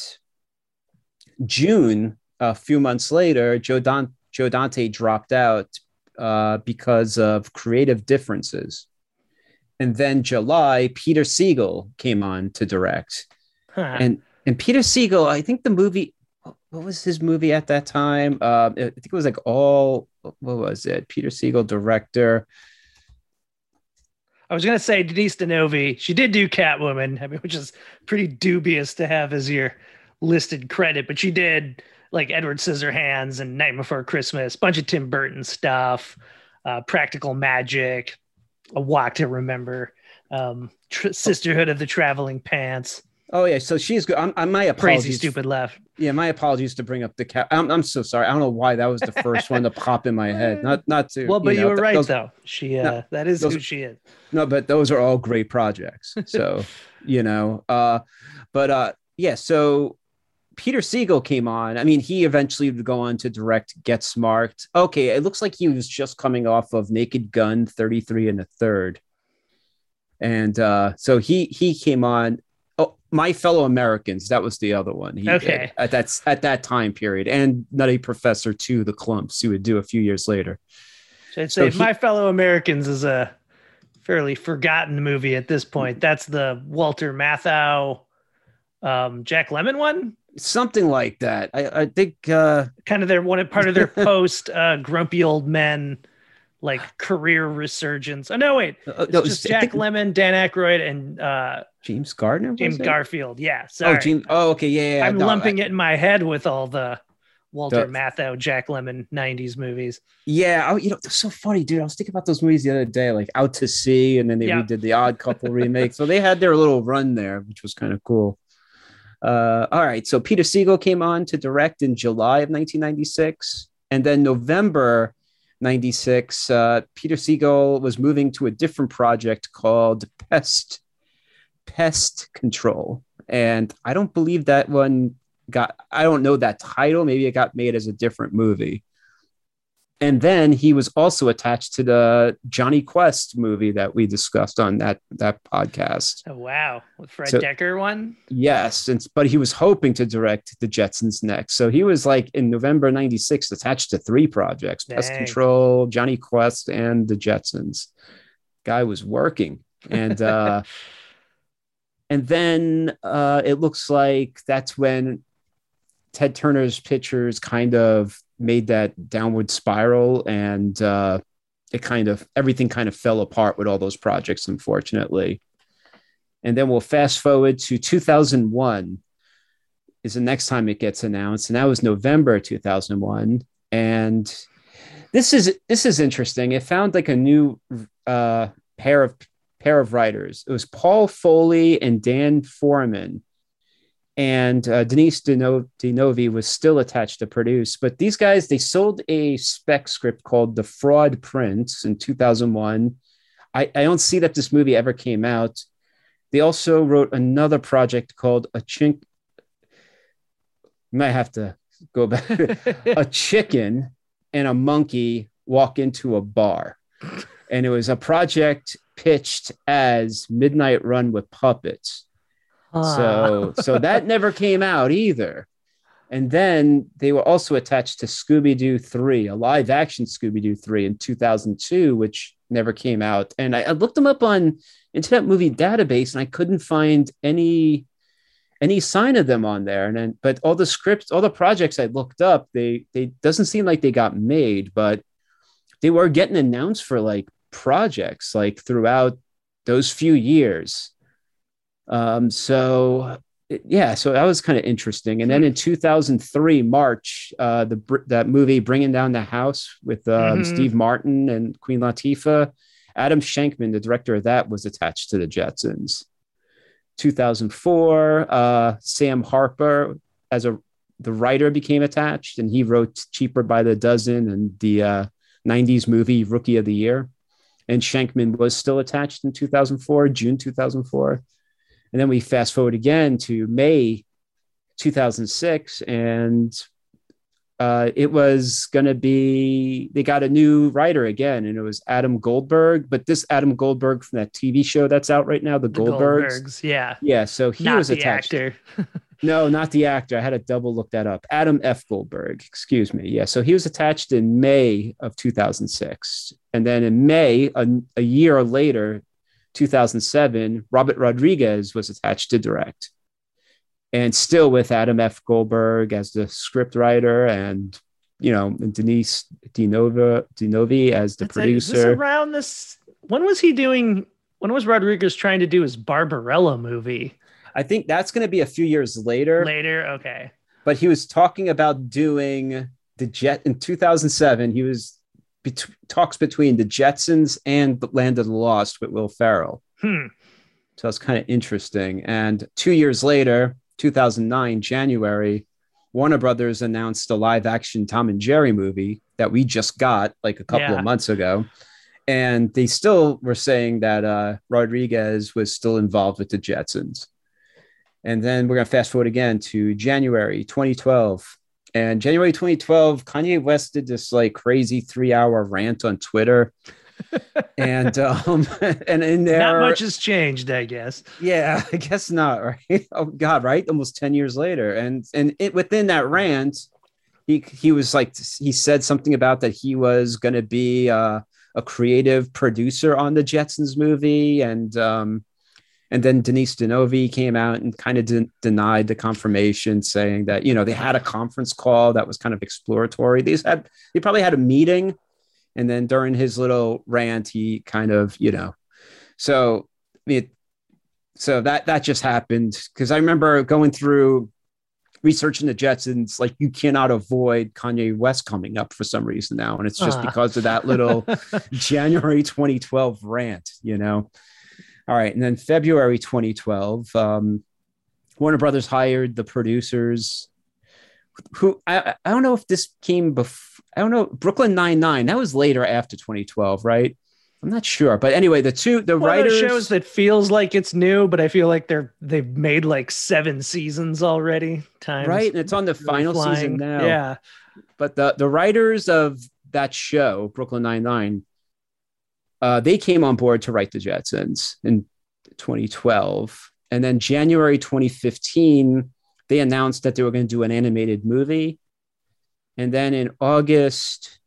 June, a few months later, Joe, Don- Joe Dante dropped out uh, because of creative differences. And then July, Peter Segal came on to direct. Huh. And and Peter Segal, I think the movie, what was his movie at that time? Uh, I think it was like all, what was it? Peter Segal, director. I was gonna say Denise Di Novi. She did do Catwoman, I mean, which is pretty dubious to have as your listed credit, but she did like Edward Scissorhands and Night Before Christmas, bunch of Tim Burton stuff, uh, Practical Magic, A Walk to Remember, um, tr- Sisterhood of the Traveling Pants, Oh yeah, so she's good. I'm, I'm my Crazy apologies. Stupid Left. Yeah, my apologies to bring up the cat. I'm, I'm so sorry. I don't know why that was the first one to pop in my head. Not not to. Well, but you, know, were th- right those- though. She uh, No, that is those- who she is. No, but those are all great projects. So, you know, uh, but uh, yeah, so Peter Segal came on. I mean, he eventually would go on to direct Get Smart. Okay, it looks like he was just coming off of Naked Gun 33 and a third. And uh, so he he came on. Oh, My Fellow Americans, that was the other one. He Okay. at that at that time period, and Nutty Professor 2, The Klumps, he would do a few years later. So I'd So say he- My Fellow Americans is a fairly forgotten movie at this point. That's the Walter Matthau, um, Jack Lemmon one. Something like that. I, I think uh, Kind of their one part of their post uh, grumpy old men like career resurgence. Oh no, wait, uh, no, just Jack think Lemmon, Dan Aykroyd, and uh, James Gardner. James? Garfield. Yeah, Oh. James. Oh, okay. Yeah, yeah. I'm no, lumping I- it in my head with all the Walter The- Matthau, Jack Lemmon '90s movies. Yeah, I, you know, it's so funny, dude. I was thinking about those movies the other day, like Out to Sea, and then they Yeah. redid the Odd Couple remake. So they had their little run there, which was kind of cool. Uh, all right, so Peter Segal came on to direct in July of 1996, and then November 96, uh, Peter Segal was moving to a different project called Pest Pest Control, and I don't believe that one got. I don't know that title. Maybe it got made as a different movie and then he was also attached to the Jonny Quest movie that we discussed on that that podcast. Oh wow, with Fred So- Dekker one. Yes, and but he was hoping to direct the Jetsons next. So he was like in November '96 attached to three projects: Pest Control, Jonny Quest, and the Jetsons. Guy was working, and uh, and then uh, it looks like that's when Ted Turner's pictures kind of made that downward spiral, and uh, it kind of everything kind of fell apart with all those projects, unfortunately. And then we'll fast forward to 2001 is the next time it gets announced, and that was November 2001. And this is this is interesting. It found like a new uh, pair of pair of writers. It was Paul Foley and Dan Foreman, and uh, Denise Deno- Di Novi was still attached to produce. But these guys they sold a spec script called The Fraud Prince in 2001. I, I don't see that this movie ever came out. They also wrote another project called A Chink. You might have to go back. a chicken and a monkey walk into a bar. And it was a project pitched as Midnight Run with puppets. So ah. so that never came out either. And then they were also attached to Scooby Doo 3, a live action Scooby Doo 3 in 2002, which never came out. And I, I looked them up on Internet Movie Database and I couldn't find any any sign of them on there. And then, but all the scripts, all the projects I looked up, they they doesn't seem like they got made, but they were getting announced for like projects like throughout those few years. Um, so yeah, so that was kind of interesting. And then in 2003, March, uh, the that movie Bringing Down the House with um, Mhm. Steve Martin and Queen Latifah, Adam Shankman, the director of that, was attached to the Jetsons. 2004, uh, Sam Harper as a the writer became attached, and he wrote Cheaper by the Dozen and the uh, 90s movie Rookie of the Year. And Shankman was still attached in 2004, June 2004. And then we fast forward again to May 2006, and uh, it was going to be, they got a new writer again, and it was Adam Goldberg. But this Adam Goldberg from that TV show that's out right now, The, the Goldbergs. Goldbergs. Yeah, Yeah, so he not was the attached. actor. No, not the actor. I had to double look that up. Adam F. Goldberg, excuse me. Yeah, so he was attached in May of 2006. And then in May, a, a year later, 2007, Robert Rodriguez was attached to direct. And still with Adam F. Goldberg as the script writer and, you know, Denise DeNova, Di Novi as the That's it. Is this producer. around this. When was he doing? When was Rodriguez trying to do his Barbarella movie? I think that's going to be a few years later. Later, okay. but he was talking about doing the jet in 2007 he was bet- talks between the jetsons and the land of the lost with will ferrell Hmm. so it's kind of interesting and two years later 2009 january warner brothers announced a live action tom and jerry movie that we just got like a couple Yeah. of months ago and they still were saying that uh, rodriguez was still involved with the jetsons And then we're going to fast forward again to January 2012. And January 2012, Kanye West did this like crazy three hour rant on Twitter. and um and in there Not much has changed, I guess. yeah, I guess not, right? Oh God, right? Almost 10 years later. And and it within that rant, he he was like he said something about that he was gonna be uh, a creative producer on the Jetsons movie. And um and then Denise Di Novi came out and kind of de- denied the confirmation, saying that you know they had a conference call that was kind of exploratory. These had they probably had a meeting, and then during his little rant, he kind of you know, so I mean, so that that just happened because I remember going through researching the Jetsons. Like you cannot avoid Kanye West coming up for some reason now, and it's just Ah. because of that little January 2012 rant, you know. All right, and then February 2012, um, Warner Brothers hired the producers. Who I, I don't know if this came before. I don't know Brooklyn Nine Nine. That was later after 2012, right? I'm not sure, but anyway, the two the One writers shows that feels like it's new, but I feel like they're they've made like seven seasons already. Times right, and it's on the final season now. Yeah, but the the writers of that show, Brooklyn Nine Nine, uh, they came on board to write the Jetsons in 2012, and then January 2015, they announced that they were going to do an animated movie, and then in August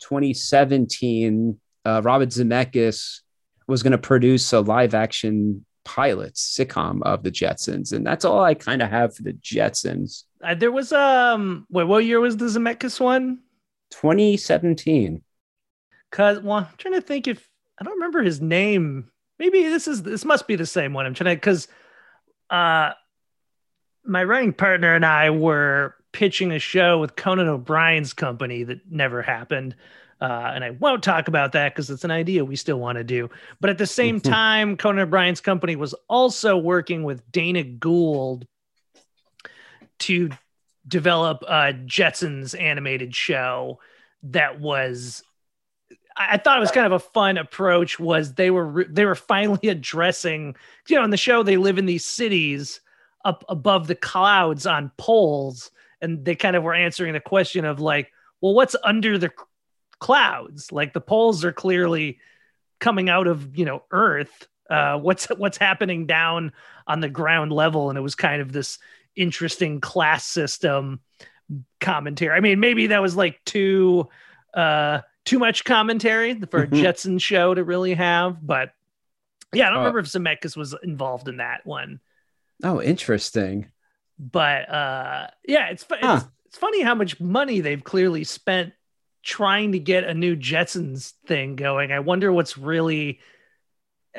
2017, uh, Robert Zemeckis was going to produce a live action pilot sitcom of the Jetsons, and that's all I kind of have for the Jetsons. Uh, there was um. Wait, what year was the Zemeckis one? 2017. Cause well, I'm trying to think if I don't remember his name. Maybe this is this must be the same one. I'm trying to because uh my writing partner and I were pitching a show with Conan O'Brien's company that never happened. Uh, and I won't talk about that because it's an idea we still want to do. But at the same time, Conan O'Brien's company was also working with Dana Gould to develop a Jetsons animated show that was I thought it was kind of a fun approach was they were re- they were finally addressing you know in the show they live in these cities up above the clouds on poles and they kind of were answering the question of like well what's under the clouds? Like the poles are clearly coming out of you know earth. Uh what's what's happening down on the ground level? And it was kind of this interesting class system commentary. I mean maybe that was like too uh too much commentary for a Mhm. jetson show to really have but yeah i don't Uh, remember if zemeckis was involved in that one Oh, interesting. but uh yeah it's, fu- Huh. it's it's funny how much money they've clearly spent trying to get a new jetsons thing going i wonder what's really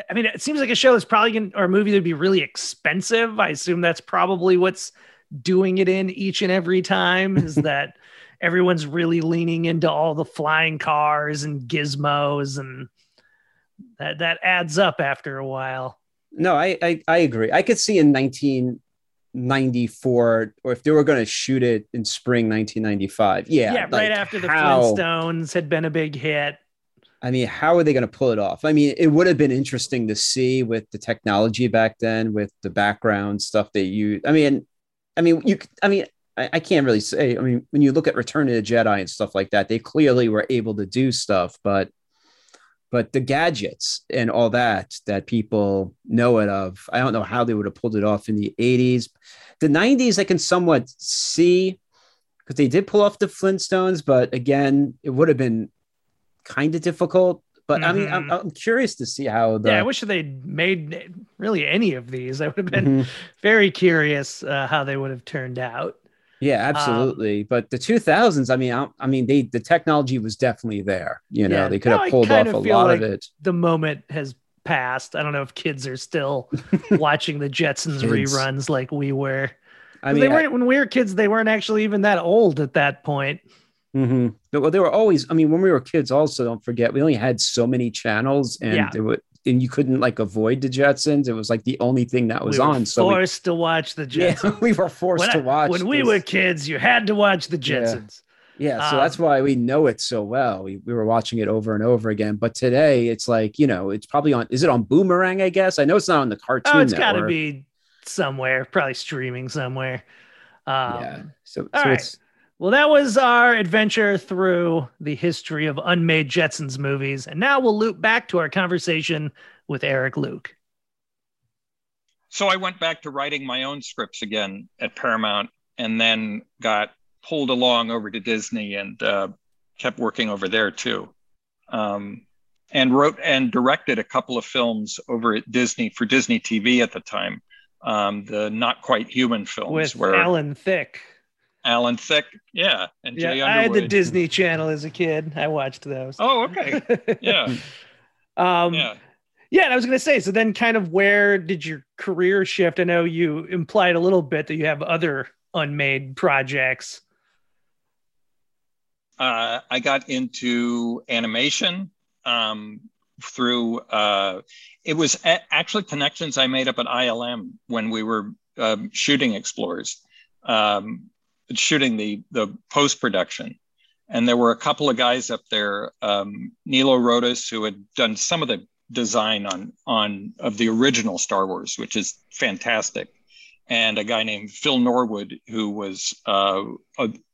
i mean it seems like a show that's probably going or a movie that'd be really expensive i assume that's probably what's doing it in each and every time is that everyone's really leaning into all the flying cars and gizmos and that that adds up after a while No, I, I I agree. I could see in 1994, or if they were going to shoot it in spring 1995. Yeah, yeah, right like, after the how- flintstones had been a big hit I mean, how are they going to pull it off? I mean, it would have been interesting to see with the technology back then, with the background stuff they use. I mean, I mean, you. I mean, I, I can't really say. I mean, when you look at Return of the Jedi and stuff like that, they clearly were able to do stuff, but but the gadgets and all that that people know it of, I don't know how they would have pulled it off in the 80s. The 90s, I can somewhat see because they did pull off the Flintstones, but again, it would have been kind of difficult. But I mean, I'm, Mhm. I'm curious to see how the yeah, I wish they'd made really any of these. I would have been Mhm. very curious uh, how they would have turned out. Yeah, absolutely. but the 2000s, I mean, I, I mean, they the technology was definitely there. You know, Yeah, they could have pulled off kind a lot like of it. The moment has passed. I don't know if kids are still watching the Jetsons reruns like we were. I mean, I- weren't when we were kids. They weren't actually even that old at that point. Mhm. But well, they were always. I mean, when we were kids, also don't forget we only had so many channels, and Yeah. they would, and you couldn't like avoid the Jetsons. It was like the only thing that was we were on. So we, forced to watch the yeah, Jetsons. we were forced when to watch. when we this. were kids, you had to watch the Yeah. Jetsons. Yeah, so Um, that's why we know it so well. We, we were watching it over and over again. But today, it's like you know, it's probably on. Is it on Boomerang? I guess I know it's not on the cartoon. Oh, it's got to be somewhere, probably streaming somewhere. Um, yeah. So, so right. it's Well, that was our adventure through the history of unmade Jetsons movies. And now we'll loop back to our conversation with Eric Luke. So I went back to writing my own scripts again at Paramount, and then got pulled along over to Disney and uh, kept working over there too. Um, and wrote and directed a couple of films over at Disney for Disney TV at the time. Um, the Not Quite Human films, with where Alan Thicke. Alan Thicke, yeah, and Yeah, Jay I had the Disney Channel as a kid. I watched those. Oh, okay, yeah, um, yeah. Yeah, and I was going to say, so then kind of where did your career shift? I know you implied a little bit that you have other unmade projects. uh, I got into animation um, through uh, it was a- actually connections I made up at ILM when we were um, shooting Explorers, um, shooting the the post production, and there were a couple of guys up there, um, Nilo Rodis, who had done some of the design on on of the original Star Wars, which is fantastic and a guy named Phil Norwood who was, uh,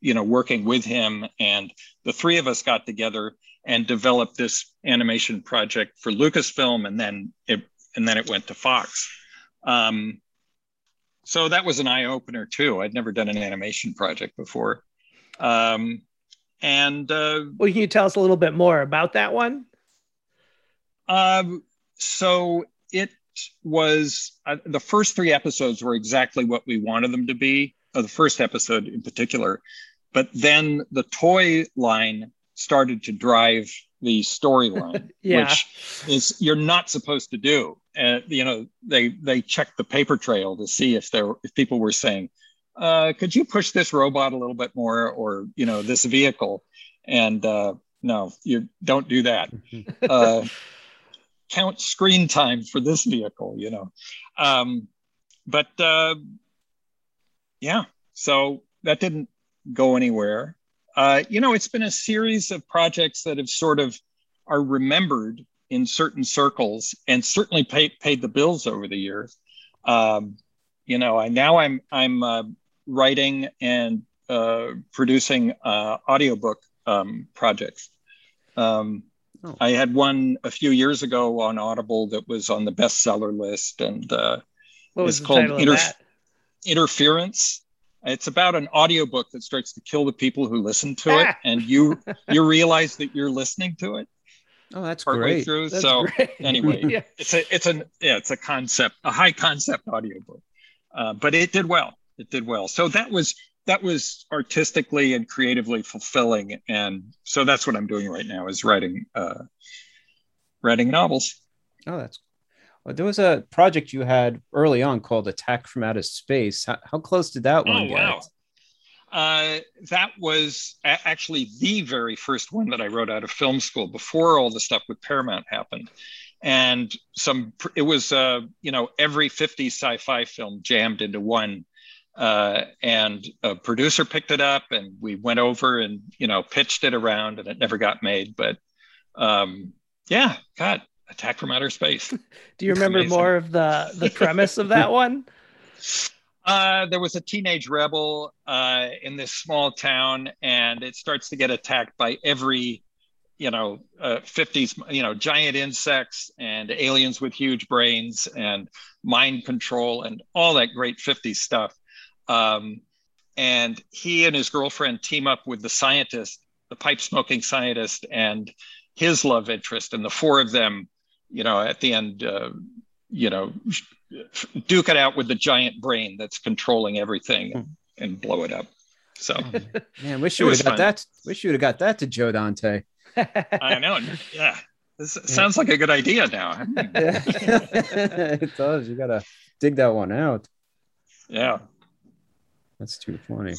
you know, working with him, and the three of us got together and developed this animation project for Lucasfilm, and then it and then it went to Fox. Um, so that was an eye opener too. I'd never done an animation project before, um, and uh, Well, can you tell us a little bit more about that one? um, so it was uh, the first three episodes were exactly what we wanted them to be, the first episode in particular. But then the toy line started to drive the storyline, Yeah. which is you're not supposed to do. And you know, they they checked the paper trail to see if there if people were saying, uh, "Could you push this robot a little bit more?" or you know, this vehicle, and uh, no, you don't do that. Uh, count screen time for this vehicle, you know. Um, but uh, yeah, so that didn't go anywhere. Uh, you know, it's been a series of projects that have sort of are remembered in certain circles and certainly paid paid the bills over the years. Um, you know, I now I'm I'm uh, writing and uh, producing uh, audiobook um, projects. Um, Oh. I had one a few years ago on Audible that was on the bestseller list, and uh, What was It's called Inter-? Interference. It's about an audiobook that starts to kill the people who listen to it, Ah. and you you realize that you're listening to it oh, that's partway great. through. That's so great. anyway, yeah. it's a it's an yeah it's a concept a high concept audiobook uh, but it did well it did well so that was that was artistically and creatively fulfilling and so that's what i'm doing right now is writing uh, writing novels Oh, that's. There was a project you had early on called Attack from Outer Space. How, how close did that one Oh, get? wow. uh, that was a- actually the very first one that i wrote out of film school before all the stuff with paramount happened and some it was uh, you know every 50 sci-fi film jammed into one uh, and a producer picked it up and we went over and you know pitched it around and it never got made but um, yeah god attack from outer space Do you remember more of the the premise of that one? Uh, there was a teenage rebel uh, in this small town, and it starts to get attacked by every, you know, uh, 50s, you know, giant insects and aliens with huge brains and mind control and all that great 50s stuff. Um, and he and his girlfriend team up with the scientist, the pipe smoking scientist, and his love interest, and the four of them, you know, at the end, uh, you know, duke it out with the giant brain that's controlling everything and blow it up. So Man, wish you would was have got fun. that. Wish you would have got that to Joe Dante. I know. Yeah. This sounds like a good idea now. Hmm. It does. You gotta dig that one out. Yeah. That's too funny.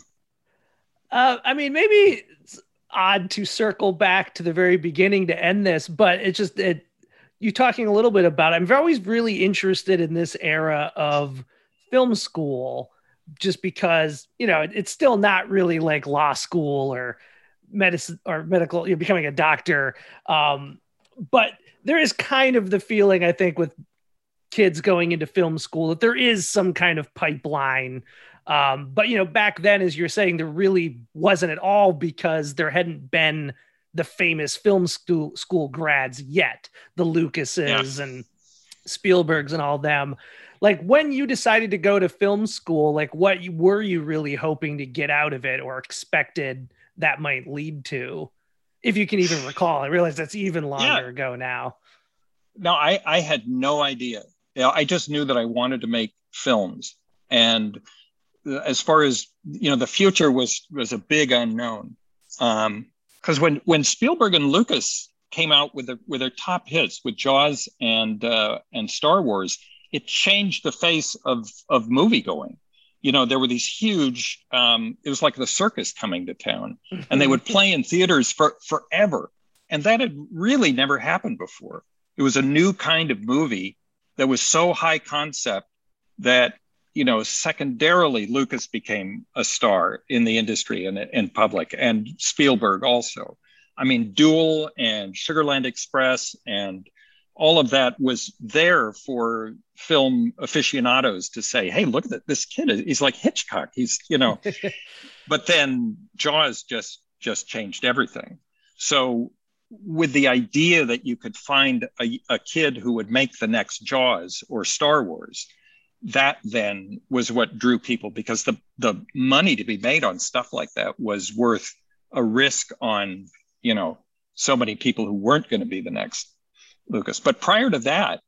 Uh, I mean, maybe it's odd to circle back to the very beginning to end this, but it's just it. You talking a little bit about. I'm always really interested in this era of film school, just because you know it's still not really like law school or medicine or medical. You're becoming a doctor, um, but there is kind of the feeling I think with kids going into film school that there is some kind of pipeline um, but you know back then as you're saying there really wasn't at all because there hadn't been the famous film school school grads yet the lucases Yeah. and spielbergs and all them. Like when you decided to go to film school like what you, were you really hoping to get out of it or expected that might lead to if you can even recall? I realize that's even longer Yeah. ago now. No i i had no idea. You know, i just knew that i wanted to make films. And as far as you know the future was was a big unknown. Um because when when spielberg and lucas came out with the, with their top hits with jaws and uh and star wars it changed the face of of movie going you know there were these huge um it was like the circus coming to town and they would play in theaters for forever. And that had really never happened before. It was a new kind of movie that was so high concept that you know secondarily lucas became a star in the industry and in public and spielberg also. I mean duel and sugarland express and all of that was there for film aficionados to say hey look at this kid he's like hitchcock. He's you know. But then jaws just just changed everything. So with the idea that you could find a, a kid who would make the next jaws or star wars that then was what drew people because the the money to be made on stuff like that was worth a risk on you know so many people who weren't going to be the next lucas. But prior to that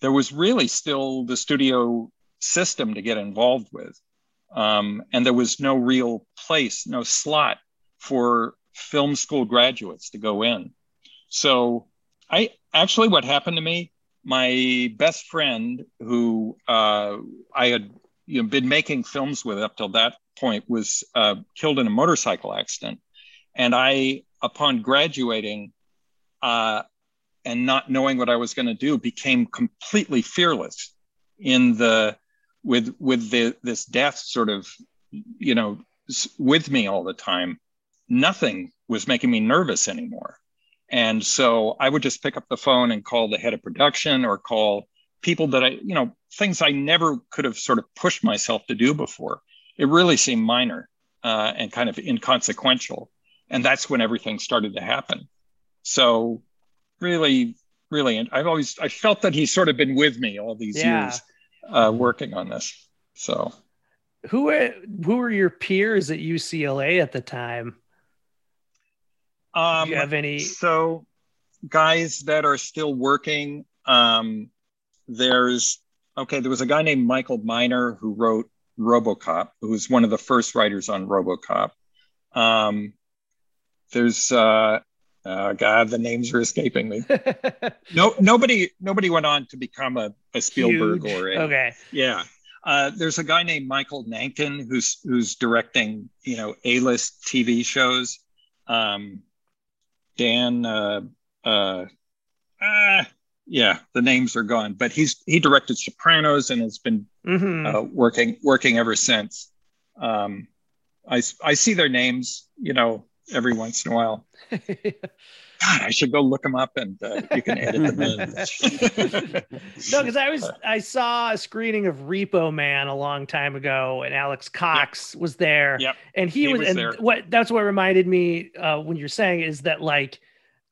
there was really still the studio system to get involved with um, and there was no real place no slot for film school graduates to go in. So i actually what happened to me my best friend who uh, i had you know, been making films with up till that point was uh, killed in a motorcycle accident. And i upon graduating uh, and not knowing what i was going to do became completely fearless in the with with the this death sort of you know with me all the time. Nothing was making me nervous anymore and so i would just pick up the phone and call the head of production or call people that i you know things i never could have sort of pushed myself to do before. It really seemed minor uh, and kind of inconsequential. And that's when everything started to happen. So really really and i've always i felt that he's sort of been with me all these Yeah. years uh, working on this. So. Who were who were your peers at ucla at the time um do you have any so guys that are still working um there's okay there was a guy named michael miner who wrote robocop who was one of the first writers on robocop um there's uh uh, God, the names are escaping me. No, nobody, nobody went on to become a, a Spielberg Huge. or a, okay yeah. Uh, there's a guy named Michael Nankin who's who's directing, you know, A-list TV shows. Um, Dan, uh, uh, ah, yeah, the names are gone, but he's he directed Sopranos and has been Mhm. uh, working working ever since. Um, I I see their names, you know, every once in a while. God, I should go look them up and uh, you can edit them in. no, because I was I saw a screening of Repo Man a long time ago, and Alex Cox was there, Yep. and he, He was, was and there. what that's what reminded me uh, when you're saying is that like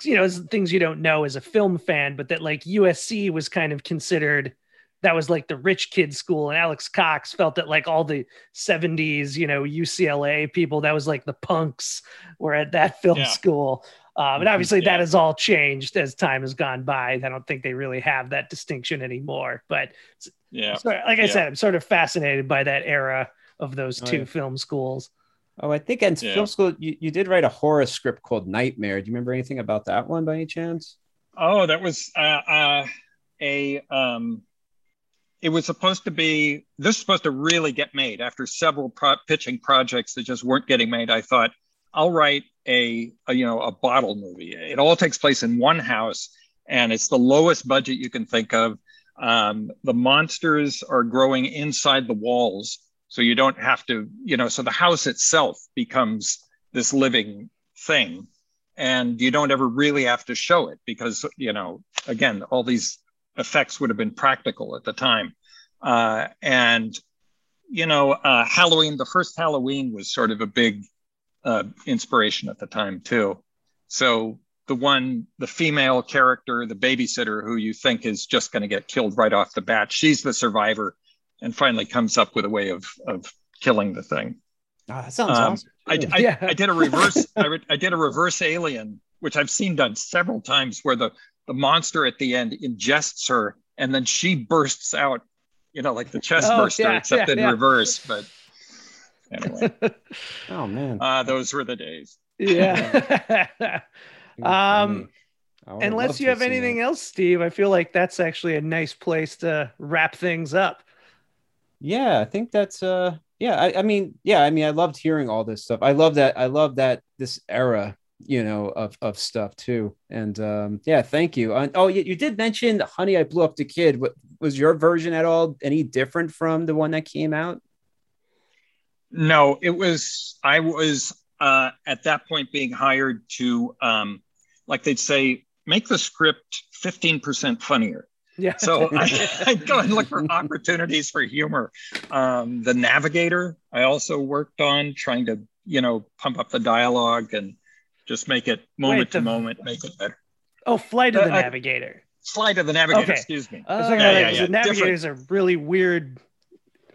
you know things you don't know as a film fan, but that like USC was kind of considered that was like the rich kid school, and Alex Cox felt that like all the 70s you know UCLA people that was like the punks were at that film Yeah. school. Um, and obviously that has all changed as time has gone by. I don't think they really have that distinction anymore. But yeah. so, like I Yeah. said, I'm sort of fascinated by that era of those Oh, two yeah. film schools. Oh, I think in Yeah. film school you, you did write a horror script called Nightmare. Do you remember anything about that one by any chance? Oh, that was uh, uh, a. Um, it was supposed to be. This was supposed to really get made after several pro- pitching projects that just weren't getting made. I thought I'll write a, a you know a bottle movie. It all takes place in one house, and it's the lowest budget you can think of. Um, the monsters are growing inside the walls, so you don't have to. You know, so the house itself becomes this living thing and you don't ever really have to show it because you know again all these effects would have been practical at the time. Uh, and you know, uh, Halloween, the first Halloween was sort of a big uh, inspiration at the time too. So the one, the female character, the babysitter, who you think is just going to get killed right off the bat, she's the survivor, and finally comes up with a way of of killing the thing. Oh, that sounds Um, awesome. I, I, Yeah. I did a reverse. I, re- I did a reverse alien, which I've seen done several times, where the the monster at the end ingests her, and then she bursts out, you know, like the chest Oh, burster, yeah, except yeah, in reverse. But anyway, Oh man. uh, those were the days. yeah. Um, funny. I would Unless you have anything that. else, Steve, I feel like that's actually a nice place to wrap things up. Yeah, I think that's uh yeah, I, I mean, yeah, I mean, I loved hearing all this stuff. I love that I love that this era, you know, of of stuff too. And um yeah, thank you. And, oh, you, you did mention Honey, I Blew Up the Kid. What was your version at all any different from the one that came out? No, it was I was uh, at that point being hired to, um, like they'd say, make the script fifteen percent funnier. Yeah. So I, I'd go and look for opportunities for humor. Um, the Navigator, I also worked on trying to, you know, pump up the dialogue and just make it moment the- to moment, make it better. oh, Flight of the Uh, I- Navigator. Slide of the Navigator, Okay. excuse me. I Oh, yeah, yeah, yeah. The Navigator is a really weird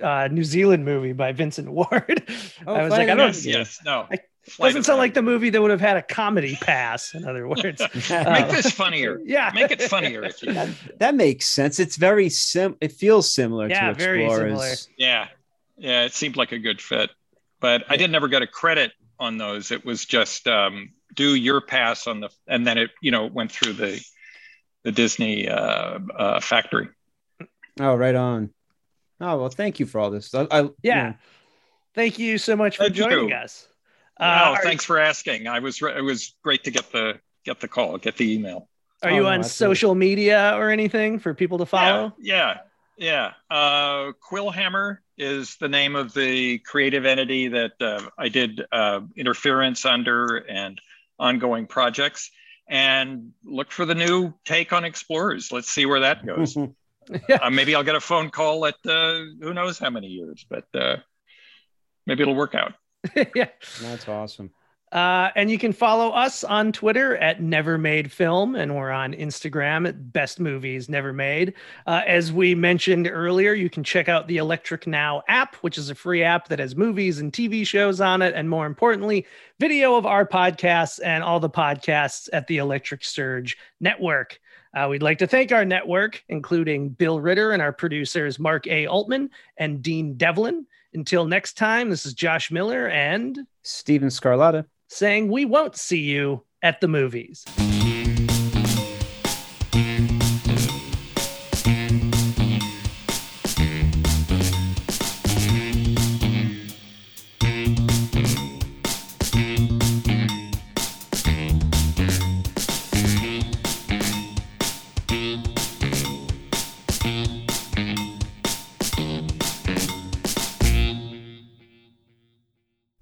uh, New Zealand movie by Vincent Ward. Oh, I was like, I the don't. Yes, yes, no. I- Doesn't sound the like the movie that would have had a comedy pass. In other words, Navigator. Uh, Make this funnier. yeah, Make it funnier if you that, that makes sense. It's very sim it feels similar Yeah, to very Explorers. Yeah, yeah, it seemed like a good fit, but I didn't ever get a credit on those. It was just um, do your pass on the, and then it, you know, went through the the Disney uh, uh, factory. Oh, right on. Oh well, thank you for all this. I, I you Yeah. know, Thank you so much for Thank you. joining us. oh, are- thanks for asking. I was, re- it was great to get the get the call, get the email. Are Oh, you on absolutely. social media or anything for people to follow? Yeah, yeah. yeah. Uh, Quillhammer is the name of the creative entity that uh, I did uh, interference under and ongoing projects. And look for the new take on Explorers. Let's see where that goes. uh, maybe I'll get a phone call at uh, who knows how many years, but uh, maybe it'll work out. yeah. That's awesome. Uh, and you can follow us on Twitter at Never Made Film, and we're on Instagram at Best Movies Never Made. Uh, as we mentioned earlier, you can check out the Electric Now app, which is a free app that has movies and TV shows on it, and more importantly, video of our podcasts and all the podcasts at the Electric Surge Network. Uh, we'd like to thank our network, including Bill Ritter and our producers Mark A. Altman and Dean Devlin. Until next time, this is Josh Miller and Steven Scarlatta. saying we won't see you at the movies.